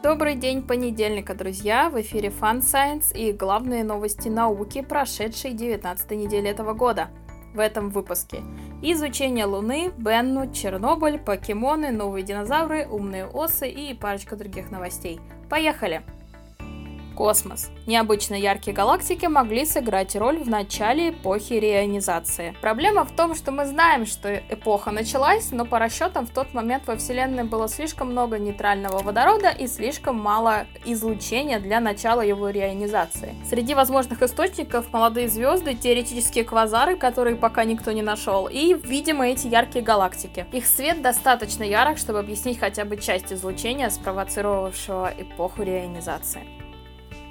Добрый день понедельника, друзья! В эфире Fun Science и главные новости науки, прошедшей 19 недели этого года. В этом выпуске изучение Луны, Бенну, Чернобыль, покемоны, новые динозавры, умные осы и парочка других новостей. Поехали! Космос. Необычно яркие галактики могли сыграть роль в начале эпохи реионизации. Проблема в том, что мы знаем, что эпоха началась, но по расчетам в тот момент во Вселенной было слишком много нейтрального водорода и слишком мало излучения для начала его реионизации. Среди возможных источников молодые звезды, теоретические квазары, которые пока никто не нашел, и, видимо, эти яркие галактики. Их свет достаточно ярок, чтобы объяснить хотя бы часть излучения, спровоцировавшего эпоху реионизации.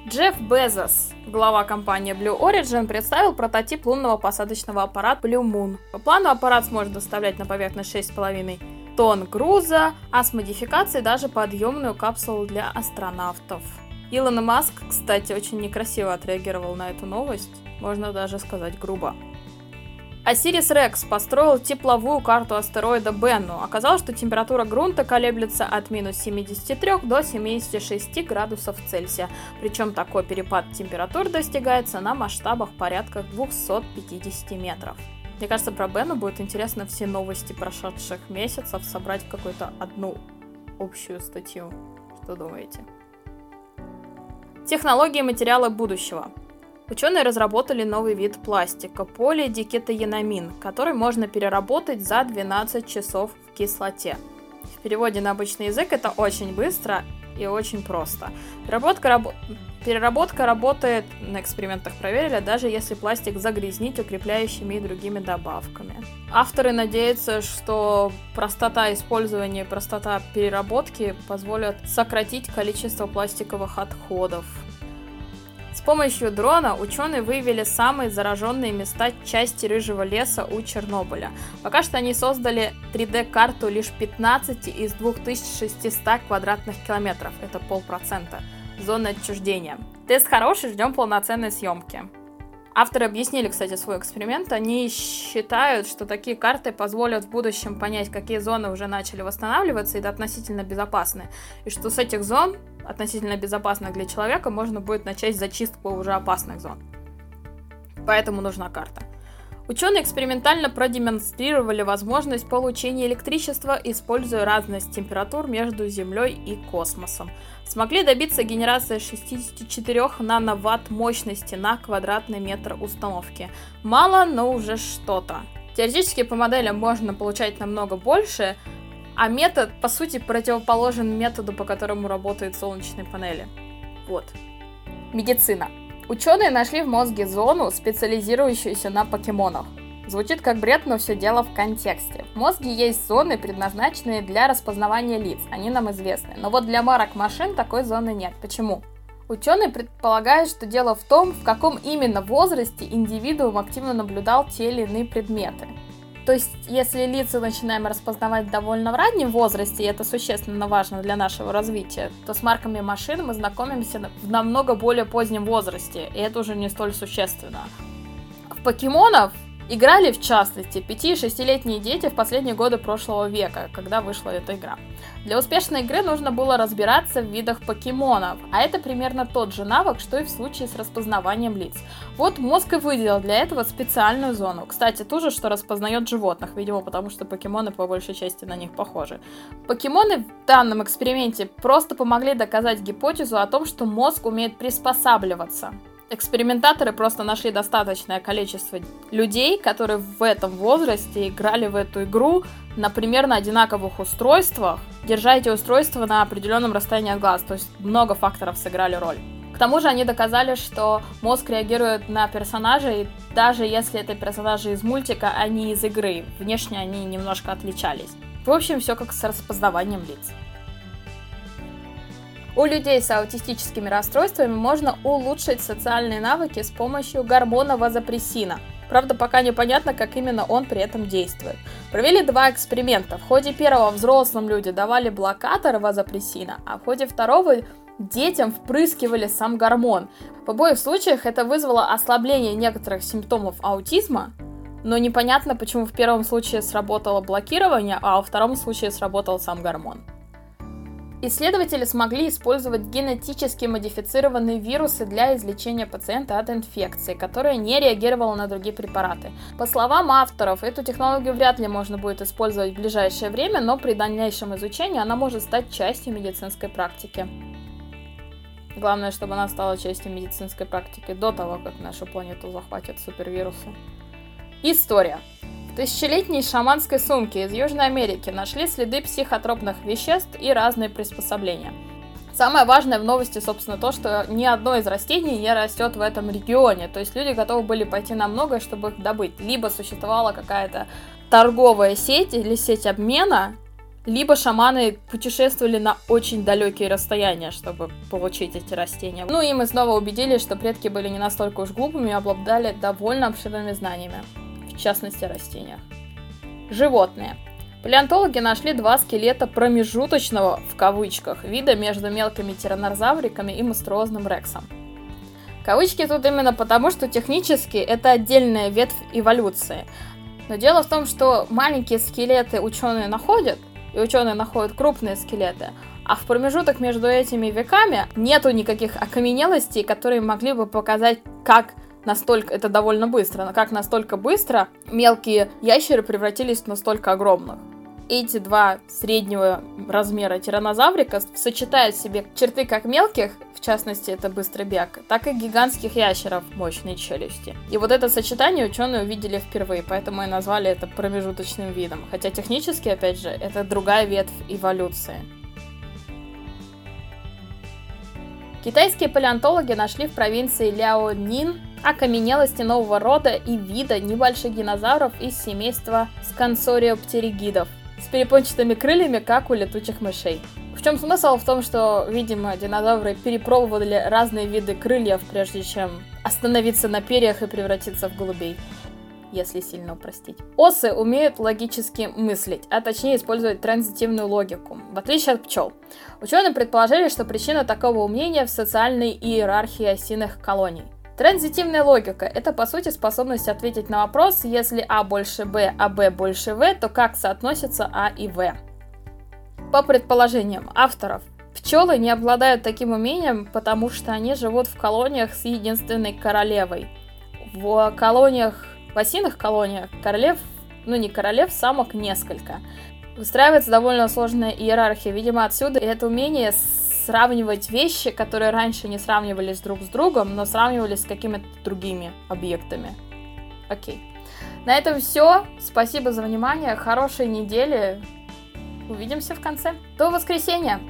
Джефф Безос, глава компании Blue Origin, представил прототип лунного посадочного аппарата Blue Moon. По плану аппарат сможет доставлять на поверхность 6,5 тонн груза, а с модификацией даже подъемную капсулу для астронавтов. Илон Маск, кстати, очень некрасиво отреагировал на эту новость, можно даже сказать грубо. Осирис Рекс построил тепловую карту астероида Бенну. Оказалось, что температура грунта колеблется от минус 73 до 76 градусов Цельсия. Причем такой перепад температур достигается на масштабах порядка 250 метров. Мне кажется, про Бену будет интересно все новости прошедших месяцев собрать в какую-то одну общую статью. Что думаете? Технологии материала будущего. Ученые разработали новый вид пластика – полидикетоенамин, который можно переработать за 12 часов в кислоте. В переводе на обычный язык это очень быстро и очень просто. Переработка, раб... Переработка работает, на экспериментах проверили, даже если пластик загрязнить укрепляющими и другими добавками. Авторы надеются, что простота использования и простота переработки позволят сократить количество пластиковых отходов помощью дрона ученые выявили самые зараженные места части рыжего леса у Чернобыля. Пока что они создали 3D-карту лишь 15 из 2600 квадратных километров, это полпроцента, зоны отчуждения. Тест хороший, ждем полноценной съемки. Авторы объяснили, кстати, свой эксперимент. Они считают, что такие карты позволят в будущем понять, какие зоны уже начали восстанавливаться и относительно безопасны. И что с этих зон, относительно безопасных для человека, можно будет начать зачистку уже опасных зон. Поэтому нужна карта. Ученые экспериментально продемонстрировали возможность получения электричества, используя разность температур между Землей и космосом. Смогли добиться генерации 64 нановатт мощности на квадратный метр установки. Мало, но уже что-то. Теоретически по моделям можно получать намного больше, а метод, по сути, противоположен методу, по которому работают солнечные панели. Вот. Медицина. Ученые нашли в мозге зону, специализирующуюся на покемонах. Звучит как бред, но все дело в контексте. В мозге есть зоны, предназначенные для распознавания лиц, они нам известны. Но вот для марок машин такой зоны нет. Почему? Ученые предполагают, что дело в том, в каком именно возрасте индивидуум активно наблюдал те или иные предметы. То есть, если лица начинаем распознавать довольно в раннем возрасте, и это существенно важно для нашего развития, то с марками машин мы знакомимся в намного более позднем возрасте, и это уже не столь существенно. В покемонов Играли, в частности, 5-6-летние дети в последние годы прошлого века, когда вышла эта игра. Для успешной игры нужно было разбираться в видах покемонов, а это примерно тот же навык, что и в случае с распознаванием лиц. Вот мозг и выделил для этого специальную зону. Кстати, ту же, что распознает животных, видимо, потому что покемоны по большей части на них похожи. Покемоны в данном эксперименте просто помогли доказать гипотезу о том, что мозг умеет приспосабливаться экспериментаторы просто нашли достаточное количество людей, которые в этом возрасте играли в эту игру на примерно одинаковых устройствах, держа эти устройства на определенном расстоянии от глаз. То есть много факторов сыграли роль. К тому же они доказали, что мозг реагирует на персонажей, даже если это персонажи из мультика, а не из игры. Внешне они немножко отличались. В общем, все как с распознаванием лиц. У людей с аутистическими расстройствами можно улучшить социальные навыки с помощью гормона вазопрессина. Правда, пока непонятно, как именно он при этом действует. Провели два эксперимента. В ходе первого взрослым люди давали блокатор вазопрессина, а в ходе второго детям впрыскивали сам гормон. В обоих случаях это вызвало ослабление некоторых симптомов аутизма, но непонятно, почему в первом случае сработало блокирование, а во втором случае сработал сам гормон. Исследователи смогли использовать генетически модифицированные вирусы для излечения пациента от инфекции, которая не реагировала на другие препараты. По словам авторов, эту технологию вряд ли можно будет использовать в ближайшее время, но при дальнейшем изучении она может стать частью медицинской практики. Главное, чтобы она стала частью медицинской практики до того, как нашу планету захватят супервирусы. История. Тысячелетней шаманской сумке из Южной Америки нашли следы психотропных веществ и разные приспособления. Самое важное в новости, собственно, то, что ни одно из растений не растет в этом регионе. То есть люди готовы были пойти на многое, чтобы их добыть. Либо существовала какая-то торговая сеть или сеть обмена, либо шаманы путешествовали на очень далекие расстояния, чтобы получить эти растения. Ну и мы снова убедились, что предки были не настолько уж глупыми и обладали довольно обширными знаниями в частности растениях. Животные. Палеонтологи нашли два скелета промежуточного, в кавычках, вида между мелкими тираннозавриками и монструозным рексом. Кавычки тут именно потому, что технически это отдельная ветвь эволюции. Но дело в том, что маленькие скелеты ученые находят, и ученые находят крупные скелеты, а в промежуток между этими веками нету никаких окаменелостей, которые могли бы показать, как настолько, это довольно быстро, но как настолько быстро мелкие ящеры превратились в настолько огромных. Эти два среднего размера тиранозаврика сочетают в себе черты как мелких, в частности это быстрый бег, так и гигантских ящеров, мощные челюсти. И вот это сочетание ученые увидели впервые, поэтому и назвали это промежуточным видом. Хотя технически, опять же, это другая ветвь эволюции. Китайские палеонтологи нашли в провинции Ляонин окаменелости нового рода и вида небольших динозавров из семейства скансориоптеригидов с перепончатыми крыльями, как у летучих мышей. В чем смысл? В том, что, видимо, динозавры перепробовали разные виды крыльев, прежде чем остановиться на перьях и превратиться в голубей если сильно упростить. Осы умеют логически мыслить, а точнее использовать транзитивную логику, в отличие от пчел. Ученые предположили, что причина такого умения в социальной иерархии осиных колоний. Транзитивная логика – это, по сути, способность ответить на вопрос, если А больше Б, а Б больше В, то как соотносятся А и В. По предположениям авторов, пчелы не обладают таким умением, потому что они живут в колониях с единственной королевой. В колониях, в осиных колониях королев, ну не королев, самок несколько. Выстраивается довольно сложная иерархия. Видимо, отсюда это умение сравнивать вещи, которые раньше не сравнивались друг с другом, но сравнивались с какими-то другими объектами. Окей. На этом все. Спасибо за внимание. Хорошей недели. Увидимся в конце. До воскресенья!